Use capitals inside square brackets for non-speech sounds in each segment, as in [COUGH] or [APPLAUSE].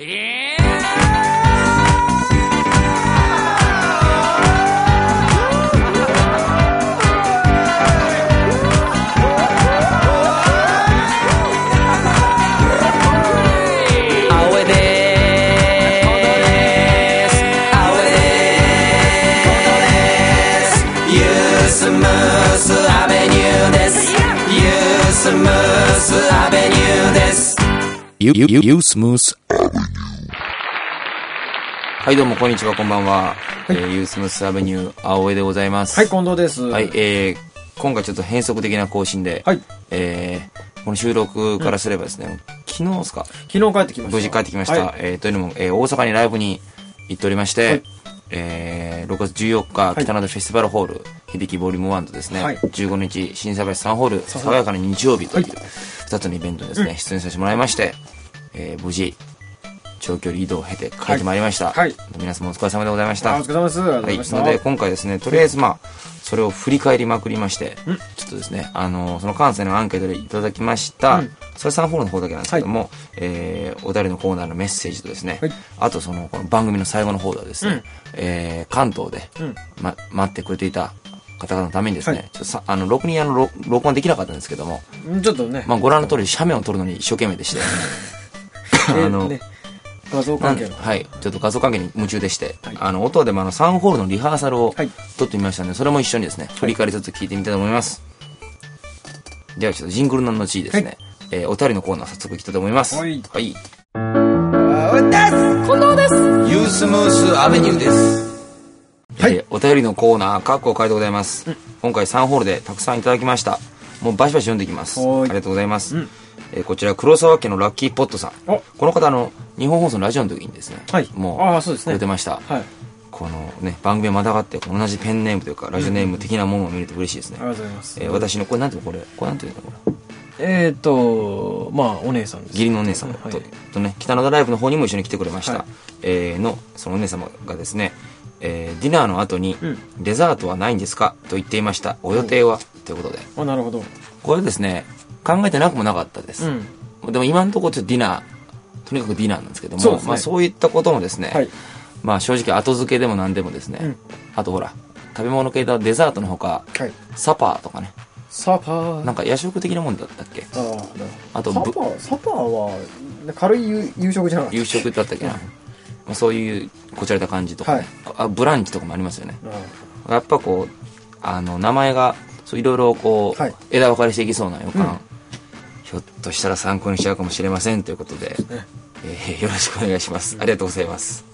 青江です。青江です。ユースムースアベニューです。ユースムースアベニューです。ユユユユースムースはい、どうも、こんにちは、こんばんは。えーユースムースアベニュー、青江でございます。はい、近藤です。はい、えー、今回ちょっと変則的な更新で、はい。えー、この収録からすればですね、昨日ですか、昨日帰ってきました。無事帰ってきました。はい。えー、というのも、えー、大阪にライブに行っておりまして、はい。えー、6月14日、北野フェスティバルホール、響きボリューム1とですね、はい。15日、新サバサンホール、爽やかな日曜日というはい。2つのイベントにですね、出演させてもらいまして、えー、無事、長距離移動を経て帰ってまいりました。はい。皆様お疲れ様でございました。あお疲れ様です。はい。ので、今回ですね、とりあえずまあ、それを振り返りまくりまして、ちょっとですね、あのその関西のアンケートでいただきました、うん。それ3ホールの方だけなんですけども、えーお便りのコーナーのメッセージとですね、はい。あとその、この番組の最後の方ではですね、うん。えー関東で、うん。ま、待ってくれていた方々のためにですね、はい。ちょっとさ、あの、6人あの、ろ録音できなかったんですけども、うん。ちょっとね。まあ、ご覧の通り、写メを撮るのに一生懸命でして、[LAUGHS] [LAUGHS] えーあの、ね、画像関係の。はい。ちょっと画像関係に夢中でして、はいあの、音でもあの、3ホールのリハーサルをはい撮ってみましたので、それも一緒にですね、振り返りつつ聞いてみたいと思います。では、ちょっとジングルの後ですね、はいえーお便りのコーナー早速いきたいと思います。はいはい。近藤ですユースムースアベニューですはいえーお便りのコーナー、カッコ会でございます。今回3ホールでたくさんいただきました。もうバシバシ読んでいきます。あはいりがとうございます。うんえーこちら、黒沢家のラッキーポットさん。おこの方、あの、日本放送のラジオの時にですね、はいもう、あーそうですねくれてました。はい。このね、番組をまたがって、同じペンネームというか、ラジオネーム的なものを見ると嬉しいですね。ありがとうございます。えー私の、これなんていうのこれ、これなんていうのこれ？えーっと、まあ、お姉さんです。義理のお姉様と,、はいとね、北野田ライブの方にも一緒に来てくれました。はいえーの、そのお姉様がですね、えーディナーの後に、うんデザートはないんですか？と言っていました。お予定は、ということで。あ、なるほど。これですね、考えてなくもなかったです。うん。でも今のところちょっとディナー、とにかくディナーなんですけども、そうね。まあそういったこともですね、はい。まあ正直後付けでも何でもですね、うん。あとほら、食べ物系のデザートのほか、はい。サパーとかね、サパー。なんか夜食的なもんだったっけ？ああとサパー、サパーは、軽い夕夕食じゃなかった夕食だったっけな、まあ、そういうこちられた感じとか、ねあブランチとかもありますよね。あやっぱこうあの名前がそういろいろこう、はい。枝分かれしていきそうな予感、うんひょっとしたら参考にしちゃうかもしれませんということで、ねえーよろしくお願いします、ありがとうございます、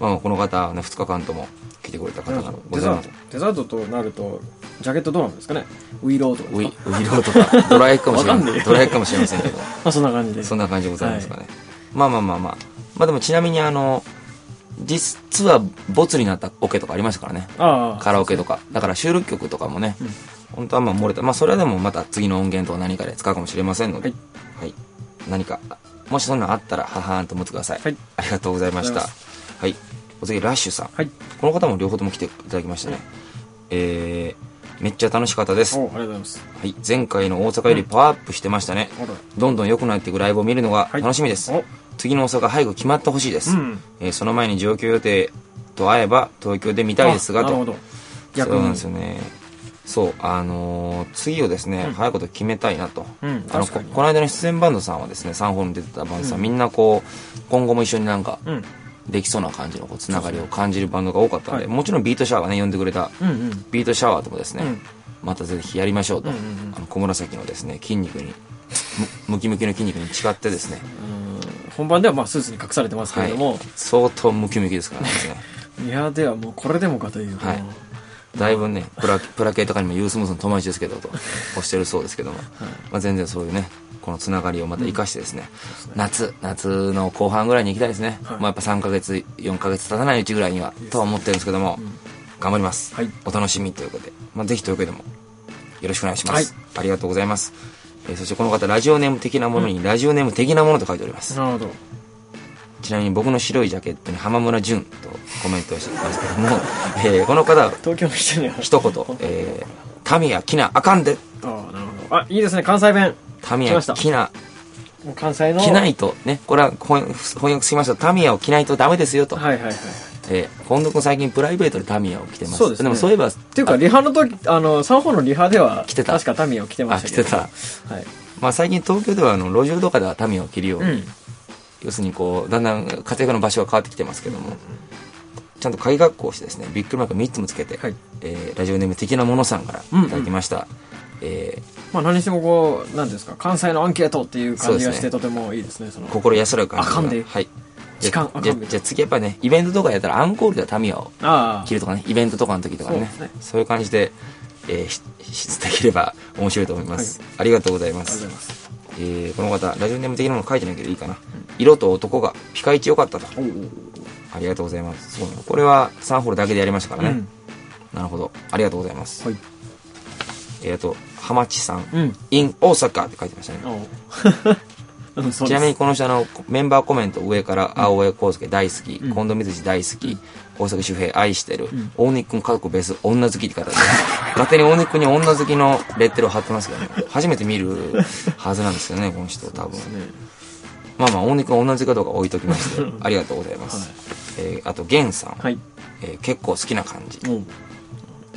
まあ、この方はね2日間とも来てくれた方なるほございますどデザート。デザートとなると、ジャケットどうなんですかね？ウイローとかウですか？イウイローとかドラ焼きかもしれまわかんねえせんドラ焼きかもしれませんけど [LAUGHS] まあ、そんな感じで。そんな感じでございますかね。まあまあまあまあ。まあでもちなみにあの、実はボツになったオケとかありましたからね。カラオケとか。だから収録曲とかもね、本当はまあ漏れた。まあそれはでもまた次の音源とか何かで使うかもしれませんので、はい。何か、もしそんなんあったら、ははーんと思ってください。はいありがとうございました。はい。お次、ラッシュさん。はい。この方も両方とも来ていただきましたね。えー、めっちゃ楽しかったです。おありがとうございます。はい。前回の大阪よりパワーアップしてましたね。あらどんどん良くなっていくライブを見るのがはい楽しみです。お次の大阪早く決まってほしいです、うんえーその前に上京予定と会えば東京で見たいですがとあなるほど。逆そうなんにですよねそうあのー次をですね、早いこと決めたいなと、うんあのここの間の出演バンドさんはですね3本に出てたバンドさん、みんなこう今後も一緒になんかうん。できそうな感じのこうつながりを感じるバンドが多かったので、はい。もちろんビートシャワーがね呼んでくれたうんうん。ビートシャワーともですね、うん。またぜひやりましょうと、うんうんうん。あの小紫のですね筋肉にむムキムキの筋肉に誓ってですね。本番ではまあスーツに隠されてますけれども、はい、相当ムキムキですからね。[LAUGHS] い、やではもうこれでもかという、はいだいぶねプラプラ系とかにもユースムースの友達ですけどとおっしゃるそうですけども、まあ、全然そういうねこのつながりをまた生かしてですね、夏夏の後半ぐらいに行きたいですね、はい。もうやっぱ3ヶ月4ヶ月経たないうちぐらいにはとは思ってるんですけども、頑張ります、はい。お楽しみということで、まあ、ぜひ東京でもよろしくお願いします、はい。ありがとうございます、えーそしてこの方ラジオネーム的なものに、ラジオネーム的なものと書いております、なるほどちなみに僕の白いジャケットに浜村淳とコメントをしてますけども、えーこの方は東京の人には。一言、えー、タミヤ、キナ、あかんで、ああなるほど。あいいですね。関西弁。タミヤ、来ました。キナ、もう関西の。着ないと、ね、これは翻翻訳しました。タミヤを着ないとダメですよと。はいはいはい。えー近藤君最近プライベートでタミヤを着てます。そうですね。もそういえば、っていうかリハの時あの3本のリハでは着てた。確かタミヤを着てましたけど。あ着てた。はい。まあ最近東京ではあの路上とかではタミヤを着るように、うん要するにこう、だんだん活躍の場所が変わってきてますけども、ちゃんと鍵学校をしてですね、ビッグマーク3つもつけて、はい。えーラジオネーム的なものさんからいただきました。えまあ何してもこうなんですか関西のアンケートっていう感じがしてとてもいいですねその。ー心安らぐ感じが。あかんで。はい。じ時間ゃあかんで。じゃじゃあ次やっぱね、イベントとかやったらアンコールではタミヤをああ。着るとかね、イベントとかの時とかね、ね。そういう感じで、えーししできれば面白いと思います。ありがとうございます。ありがとうござい。ます。えーこの方、ラジオネーム的なもの書いてないけどいいかな。色と男がピカイチ良かったと。ありがとうございます。そう。これは3ホールだけでやりましたからね。うん。なるほど。ありがとうございます。はい。えーあと、浜地さん、うん。In 大阪って書いてましたね。[LAUGHS] ちなみにこの人あのメンバーコメント上から青江康介大好き、ん。近藤水地大好き、大阪周平愛してる、ん。大根くん家族ベース女好きって方で、[LAUGHS] 勝手に大根くんに女好きのレッテルを貼ってますけどね、初めて見るはずなんですよね、この人多分。ねまあまあ、大根くん同じかどうか置いときまして、[LAUGHS] ありがとうございます。えーあと、源さん、はいえー結構好きな感じ。あり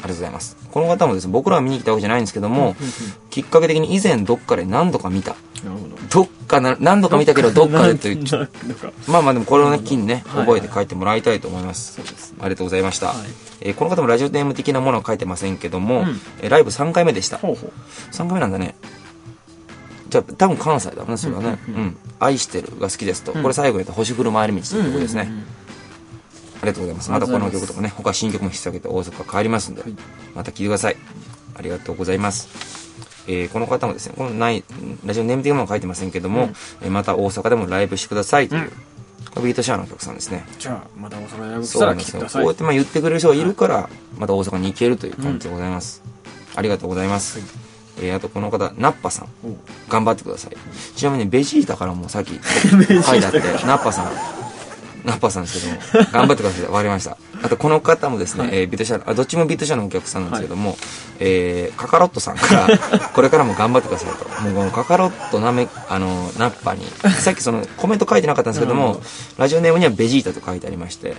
がとうございます。この方もですね、僕らは見に来たわけじゃないんですけども、きっかけ的に以前どっかで何度か見た。なるほどどっかな、何度か見たけど、どっかでという、ななんかまあまあでもこれをね、機にね、はい覚えて帰ってもらいたいと思います。そうですねありがとうございました。はいえーこの方もラジオネーム的なものは書いてませんけども、うんえーライブ3回目でした。ほうほう3回目なんだね。じゃあ、多分関西だね、それはね。うん、愛してるが好きですと。んこれ最後に言った星降る回り道という曲ですね。うんうんうんありがとうございます。あまたこの曲とかね、他新曲も引っ提げて大阪帰りますんで、はいまた聴いてください。ありがとうございます。えーこの方もですね、このない、ラジオネーム的なものは書いてませんけども、えーまた大阪でもライブしてくださいという、うんビートシャワーのお客さんですね。じゃあまた大阪ライブ来そうたらてくださいうやってまあ言ってくれる人がいるから、また大阪に行けるという感じでございます。ありがとうございます。えーあとこの方、ナッパさん。頑張ってください。ちなみにベジータからもさっき [LAUGHS] 書いてあって、ナッパさん、ナッパさんですけども、頑張ってください。わかりました。あとこの方もですね、はいえービートシャあ、どっちもビートシャのお客さんなんですけども、えーカカロットさんから、これからも頑張ってくださいと。もうこのカカロットなめ、あの、ナッパに、さっきそのコメント書いてなかったんですけどもラジオネームにはベジータと書いてありまして、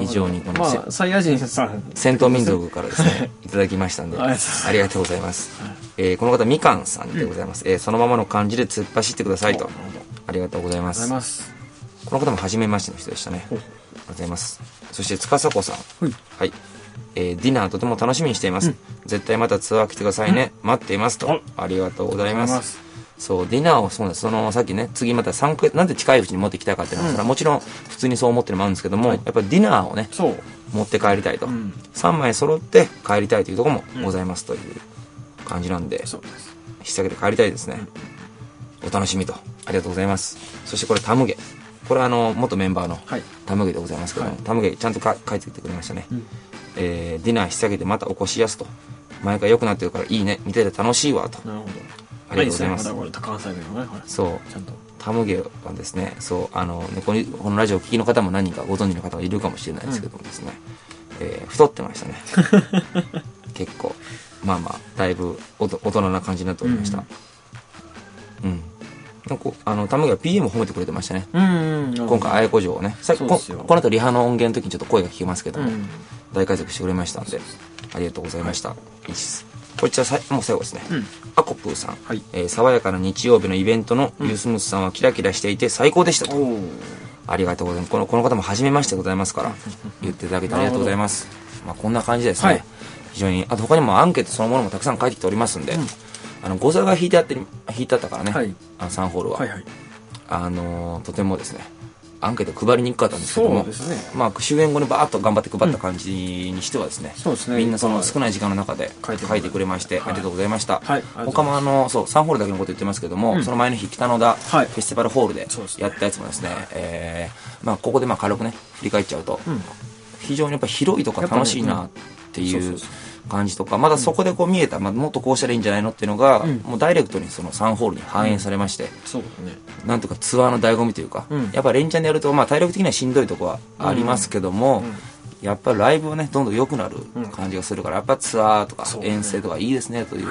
非常にこの、せまあサイヤ人さん戦闘民族からですね、いただきましたんで、ありがとうございます。えーこの方、みかんさんでございます。えーそのままの感じで突っ走ってくださいと。ありがとうございます。この方も初めましての人でしたね。ありがとうございます。そして、つかさん。はいはい。えーディナーとても楽しみにしています。絶対またツアー来てくださいね。待っていますと。ありがとうございますす。そう、ディナーをそうなんです。その、さっきね、次また3回、なんで近いうちに持ってきたかっていうのは、それはもちろん普通にそう思ってるのもあるんですけども、やっぱりディナーをね、そう持って帰りたいと、ん3枚揃って帰りたいというところもございますという感じなんで、そうです引っ提げて帰りたいですね、お楽しみとありがとうございますそしてこれタムゲこれはあの元メンバーのはい。タムゲでございますけども、はい。タムゲちゃんとか書いてきてくれましたね、ん。えーディナー引っ提げてまた起こしやすと。毎回良くなってるからいいね。見てて楽しいわと。なるほど。ありがとうございます。関西弁のね。そう。ちゃんと。タムゲはですね、そう、あの、ね、このこのラジオを聴きの方も何人かご存知の方がいるかもしれないですけどもですね、えー太ってましたね。[LAUGHS] 結構、まあまあ、だいぶおと大人な感じになっておりました。うん。なんあの、タムゲは PM を褒めてくれてましたね。うんうん今回、あやこ城をね、さっきこの後リハの音源の時にちょっと声が聞けますけど大活躍してくれましたんで、ありがとうございました。いいです。こちらさい、もう最後ですね。うんアコプーさん、はいえー爽やかな日曜日のイベントのユースムースさんはキラキラしていて最高でしたと。おおありがとうございます。このこの方も初めましてでございますから、[LAUGHS] 言っていただけてありがとうございます。まあ、こんな感じですね。はい非常に、あと他にもアンケートそのものもたくさん書いてきておりますんで、あの、誤差が引いてあって、引いてあったからね、はい。あの3ホールは。はいはい。あのーとてもですね、アンケート配りにくかったんですけども、そうですね。まあ、終演後にバーッと頑張って配った感じにしてはですね、そうですね。みんなそのはい少ない時間の中で書いてくれまして、はい。ありがとうございました。はい他もあの、そう、3ホールだけのこと言ってますけども、うん。その前の日、北野田フはい。ェスティバルホールでやったやつもですね、えーまあ、ここでまあ軽くね、振り返っちゃうと、ん。非常にやっぱ広いとか楽しいなっていう感じとか、まだそこでこう見えた、まあ、もっとこうしたらいいんじゃないのっていうのが、ん。もうダイレクトにその3ホールに反映されまして、そうだね。なんとかツアーの醍醐味というか、うん。やっぱ連チャンでやると、まあ、体力的にはしんどいとこはありますけども、やっぱりライブはねどんどん良くなる感じがするから、やっぱツアーとか遠征とかいいですねという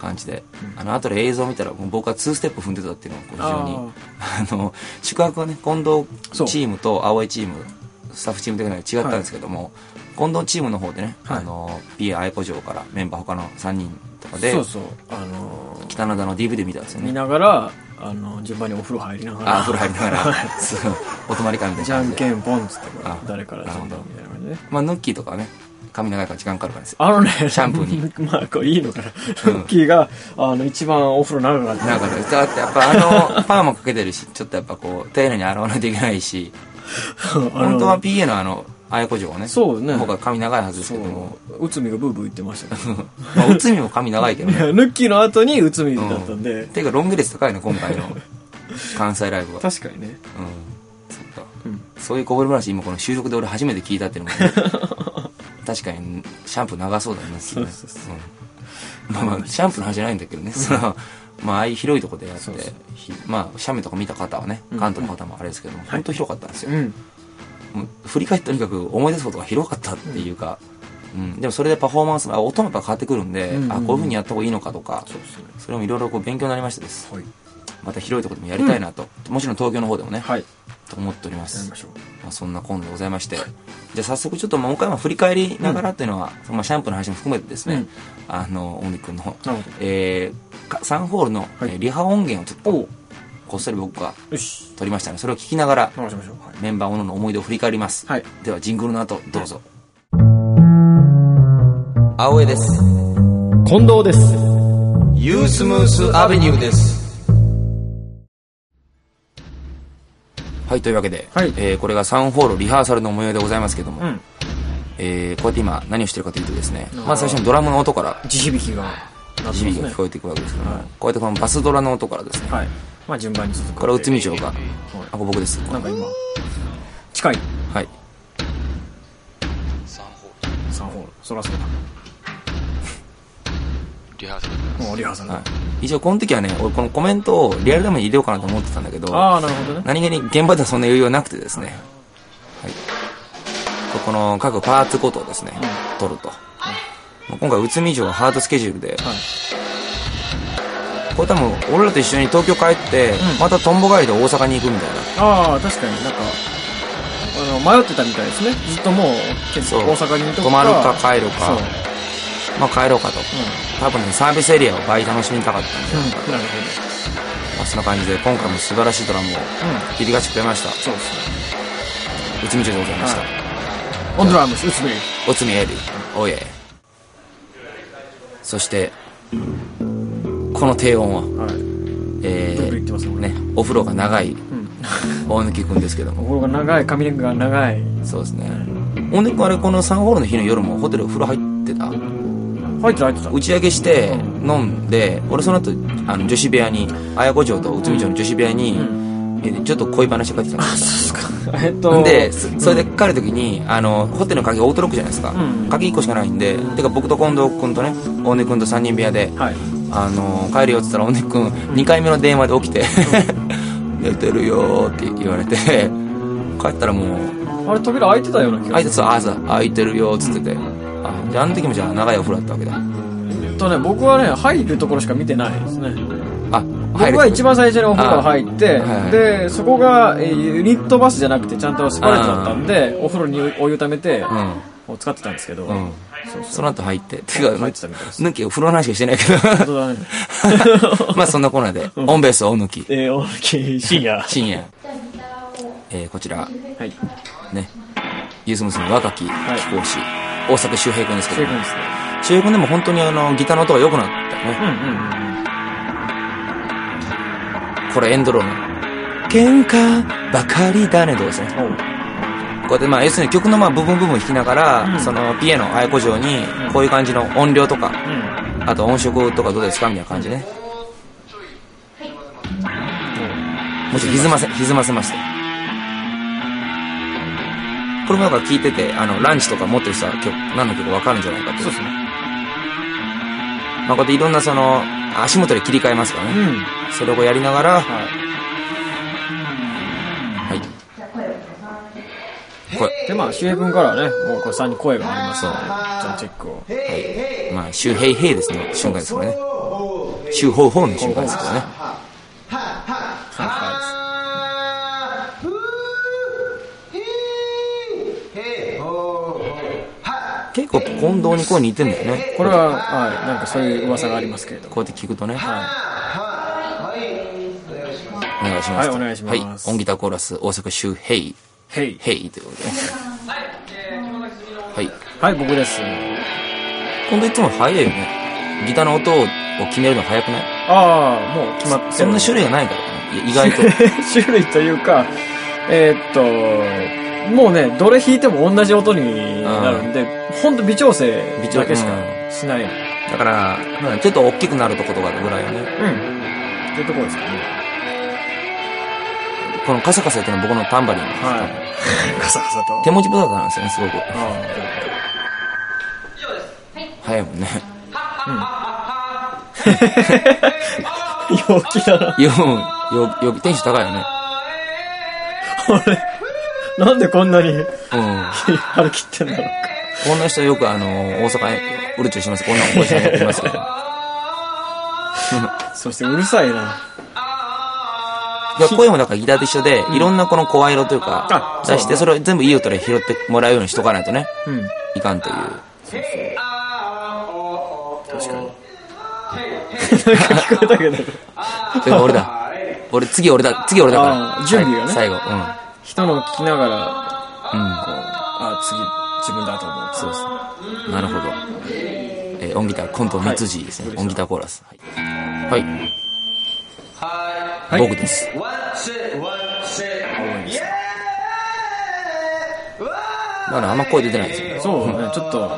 感じで、あの後で映像を見たらもう僕は2ステップ踏んでたっていうのが非常にあの宿泊はね近藤チームと青江チームスタッフチーム的には違ったんですけども、近藤チームの方でね、はい。あの PA 愛子城からメンバー他の3人とかでそうそう。あのー北灘の DVD 見たんですよ見ねながらあの順番にお風呂入りながら。あ風呂入りながら。そう。お泊まり会みたいじゃんけんポンっつってあ誰から順番みたいな感じで。ねまあヌッキーとかはね髪長いから時間かかるからですよ。あのね、シャンプーに。[LAUGHS] まあ、これいいのかな。ルッキーが、あの、一番お風呂長かった。かねだってやっぱあのパーマかけてるしちょっとやっぱこう丁寧に洗わないといけないし。[LAUGHS] 本当は PA のあの綾子城はねそうね。僕は髪長いはずですそけども。う。内海がブーブー言ってましたけど。[LAUGHS] まあ内海も髪長いけどいね。や、ヌッキーの後に内海だったんで、ていうかロング率高いの今回の。[LAUGHS] 関西ライブは。確かにね。うん。そっか、うん。そういうこぼれ話今この収録で俺初めて聞いたっていうのも、ね、[LAUGHS] 確かにシャンプー長そうだね。そうそうそうん。まあまあシャンプーの話じゃないんだけどね。そのまあああいう広いとこでやって。まあ写メとか見た方はねうん。関東の方もあれですけども、本当広かったんですよ、うん。振り返ってとにかく思い出すことが広かったっていうか、うん。でもそれでパフォーマンスあ音もやっぱ変わってくるんで、うんうんうん。あこういうふうにやった方がいいのかとかそね。それもいろいろこう勉強になりましてです。はい。また広いところでもやりたいなと、もちろん東京の方でもね、はい。と思っております。まあ、そんな今度でございまして、じゃあ早速ちょっともう一回も振り返りながらっていうのは、まあ、シャンプーの話も含めてですね、うん。あの大根君の、えーか3ホールの、リハ音源をちょっとこっそり僕が。撮りましたのでそれを聞きながら。メンバーおのの思い出を振り返ります、はい。ではジングルの後どうぞ、青江です近藤です。ユースムースアベニューですはいというわけで、はいえーこれが3ホールリハーサルの模様でございますけども、うん。えーこうやって今何をしてるかというとですねまず最初にドラムの音から地響きが地。響きが聞こえていくわけですけども、はいこうやってこのバスドラの音からですね、はい。まあ順番に続く。これは内海城が、あ僕ですなんか今、近い。はい3ホール。そらそうだ。リハーサルもうリハーサルだ。はい、一応この時はね俺このコメントをリアルタイムに入れようかなと思ってたんだけどああ、なるほどね。何気に現場ではそんな余裕はなくてですね、はい、この各パーツごとをですね、撮ると、今回内海城はハードスケジュールで、はい。これ多分俺らと一緒に東京帰って、うんまたトンボ帰りで大阪に行くみたいなああ、確かになんか、あの、迷ってたみたいですね。ずっともう、結構大阪にいると泊まるか帰るか。まあ帰ろうかと、う多分ねサービスエリアを倍楽しみたかったんで、ん。うん。なるまあ、そんな感じで今回も素晴らしいドラムをほど。うん。切り出してくれましたそうですね。内海城でございました、はいオンドラムス、内海。おつみエリおいえそしてこの低音ははい。えー、俺ねお風呂が長いうん。大貫くんですけども心が長い、髪の毛が長い。そうですね大貫くんあれこのサンホールの日の夜もホテル風呂入ってた？入ってた入ってた。打ち上げして飲んで俺その後あの女子部屋に綾子城と内海城の女子部屋に、えちょっと恋話で帰ってたんですよ [LAUGHS] えっと。で、そそれで帰るときに、あの、ホテルの鍵オートロックじゃないですか。うん鍵1個しかないんで、てか僕と近藤君とね、大根君と3人部屋で、はい。あの、帰るよって言ったら大根君、2回目の電話で起きて、[LAUGHS] 寝てるよーって言われて、帰ったらもう、あれ、扉開いてたような気があいつは朝開いてるよーっつってて、あ、じゃああの時もじゃあ長いお風呂だったわけだ。えっとね、僕はね、入るところしか見てないですね。あ、僕は一番最初にお風呂入ってあはい、で、そこが、えーユニットバスじゃなくて、ちゃんとスパレットだったんで、お風呂にお湯ためて、うん。を使ってたんですけど、うん。そうその後入って、てか、入ってたみたいです。抜きお風呂の話しかしてないけ本ど、当だね。まあそんなコーナーで、オンベース大抜き、えー、大きい深夜。深夜、えー、こちら、はい。ね、ユース娘の若き貴公子、大阪周平君ですけどね。周平君でも本当にあの、ギターの音が良くなったよね。うんうんうんうん。これエンドロールの。喧嘩ばかりだねどうですね。こうやってまあ、要するに曲のまあ部分部分弾きながら、うんその、ピエの綾子城に、こういう感じの音量とか、うん。あと音色とかどうですか？みたいな感じでね。もうちょっと歪ませ、歪ませまして。これもなんか聞いてて、あの、ランチとか持ってる人は曲、何の曲かわかるんじゃないかと。そうですね。まあ、こうやっていろんなその、足元で切り替えますからね。うん。それをやりながら、はい。はい。これ、で、まあ、周平君からはね、もうこれ3人声がありますので、ちょっとチェックを。はい。まあ、周平平ですね、瞬間ですからね。週方法の瞬間ですけどね。ファンファーです。結構近藤に声似てんだよね。これは、はい、なんかそういう噂がありますけれど。こうやって聞くとね。はお願いします。はいお願いしますはい。音ギターコーラス、大阪州ヘイ、い。へい。ヘイということでね。はい。はい、僕です。近藤いつも早いよね。ギターの音を決めるの早くない？ああ、もう決まってる。そんな種類がないからね。い意外と。[LAUGHS] 種類というか、えーっと、もうね、どれ弾いても同じ音になるんで、ほんと微調整微調だけしかうんしない。だから、うんちょっと大きくなるとことがあるぐらいよね。うん。っていうところですかね。このカサカサやってるのは僕のタンバリンです。はい。カサカサと。手持ち無駄なんですよね、すごく。あ早いもんね。あ。[LAUGHS] 陽気だな。よ、よ、よ、テンション高いよね。あれなんでこんなにうん。張り切ってんだろうこんな人よくあの、大阪へ、うるちょします。こんなおじさんやってますけど。か。[LAUGHS] そしてうるさいな。いや声もだからギターと一緒で、いろんなこの声色というあか、そう出して、それを全部いい音で拾ってもらうようにしとかないとね、うん。いかんという。確かに。なんか聞こえたけど。それが俺だ。俺、次俺だ、次俺だから。準備がね最後、人の聞きながら、うん。うん。あ、次、自分だと思う。そうです。なるほど。えー音ギター、コント、三辻ですね。はい音ギターコーラス。はい。はい。はい。僕です。だからあんま声出てないですよ。ね。そうね、ちょっと、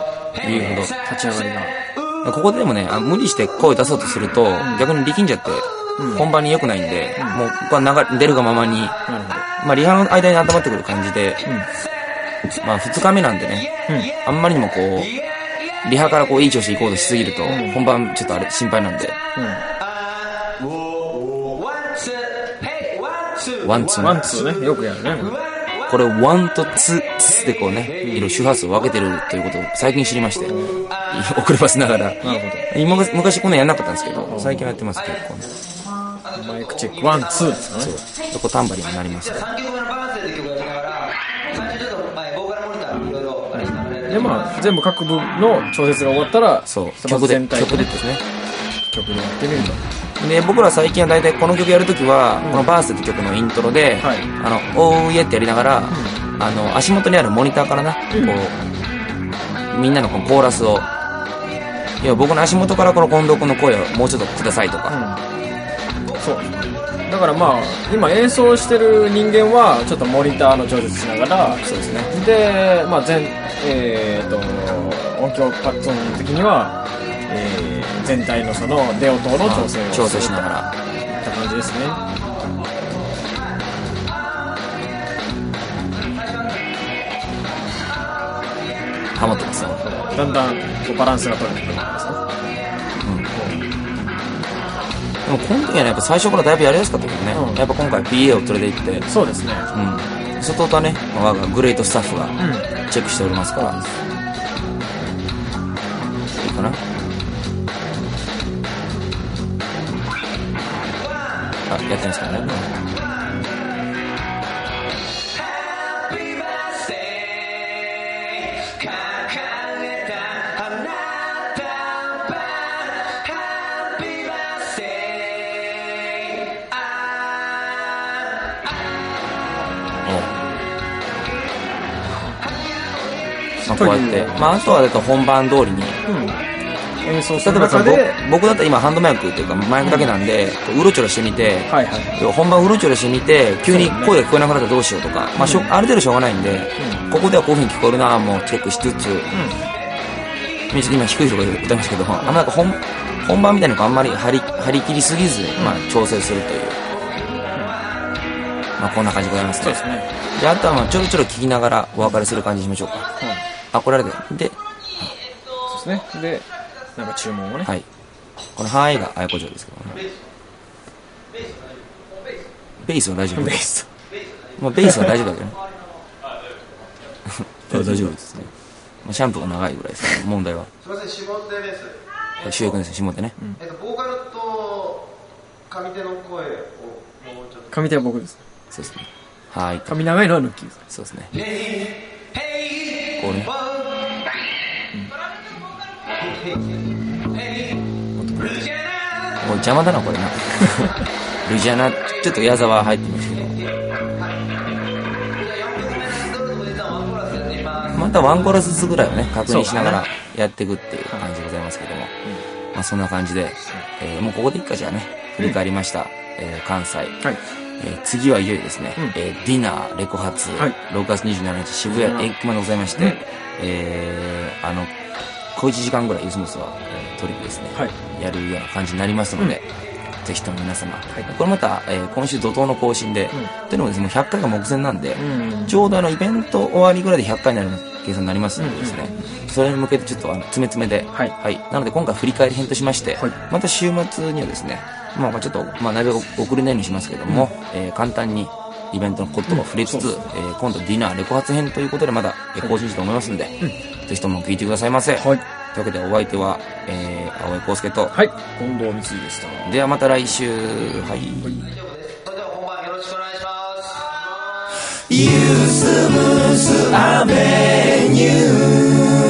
言うほど。立ち上がりが。ここででもね、あ無理して声出そうとすると、逆に力んじゃって、本番に良くないんで、もうここは流れ出るがままに、なるほまあリハの間に温まってくる感じで、まあ2日目なんでね、あんまりにもこう、リハからこういい調子で行こうとしすぎると、本番ちょっとあれ心配なんで、 one two ど。 one two ね、よくやるね。これ one と two、two でこうね、いろいろ周波数を分けてるということを最近知りまして、遅ればせながら。なるほ今昔こんなんやんなかったんですけど、最近はやってます結構ね。ど。マイクチェック、 one、two ですかね。そう。そこタンバリンになりますから。3曲目のバランスでって曲やりながら、最初ちょっと、まあ、全部各部の調節が終わったら、そう。ま曲で、ず全体曲でですね。曲でやってみると。で、僕ら最近は大体この曲やるときは、このバースって曲のイントロで、はい。あの、 oh yeah ってやりながら、あの、足元にあるモニターからな、こう、みんなのこのコーラスを、いや、僕の足元からこの近藤君の声をもうちょっとくださいとか、そう。だからまあ、今演奏してる人間は、ちょっとモニターの調節しながら、そうですね。で、まあ、全、えーと、音響パッドの時には、えー、全体のその出音の調整を調整しながら。いった感じですね。ハモってますよ。だんだんこうバランスが取れてくるんですね。でもこの時はね、やっぱ最初からだいぶやりやすかったけどね、うんやっぱ今回 PA を連れて行って、そうですね。うん。外とね、我がグレートスタッフがうん。チェックしておりますから、いいやってないですからね。まあ、こうやってまあ、あとはだと本番通りに、演奏する例えばその中で、僕僕だったら今ハンドマイクっていうかマイクだけなんで、うろちょろしてみて、はいはい。本番うろちょろしてみて、急に声が聞こえなくなったらどうしようとか、まあしょ、ある程度しょうがないんで、ここではこういう風に聞こえるなもうチェックしつつ、今低いところで歌いましたけど、あんまなんか本本番みたいなのがあんまり張り張り切りすぎず、まあ調整するという。まあこんな感じでございますね。そうですね。で、あとはまあちょろちょろ聞きながらお別れする感じにしましょうか。あ、これあれで。で、そうですね。で、なんか注文をね。はい。このはいが綾子城ですけどね。ベースは大丈夫ベース。まあ、ベースは大丈夫だけどね。大丈夫ですね。まあ、シャンプーが長いぐらいですね、問題は。すみません、指紋でベース。これ主役ですよ下手ね、えっと、ボーカルと上手の声をもうちょっと上手は僕です。そうですねはい髪長いのはヌッキーです。そうですねこうねもう邪魔だなこれな。[LAUGHS] ルジアナちょっと矢沢入ってましたけどまたワンコーラスずつぐらいをね確認しながらやっていくっていう感じでございますけども、まあそんな感じで、えーもうここでいっかじゃあね。振り返りました、えー関西、はい。えー次はいよいよですね、うん。えーディナーレコ発、はい。6月27日渋谷駅までございまして、うん。えーあの小1時間ぐらいユースモスは、えートリップですね、はい。やるような感じになりますので、ぜひとも皆様、これまた、えー今週怒涛の更新で、というのもですねもう100回が目前なんで、うん。ちょうどあのイベント終わりぐらいで100回になる計算になりますのでですね、それに向けてちょっとあの詰め詰めで、はい。なので今回振り返り編としまして、はい。また週末にはですね、まあまあちょっと、まあなるべく遅れないようにしますけども、えー簡単にイベントのことを触れつつ、えー今度ディナーレコ発編ということでまだえー更新したと思いますので、ぜひとも聞いてくださいませ。はい。というわけでお相手は、えー、青江康介と、はい。近藤光でした。ではまた来週、はい。それでは本番よろしくお願いしますユースムースアベニュー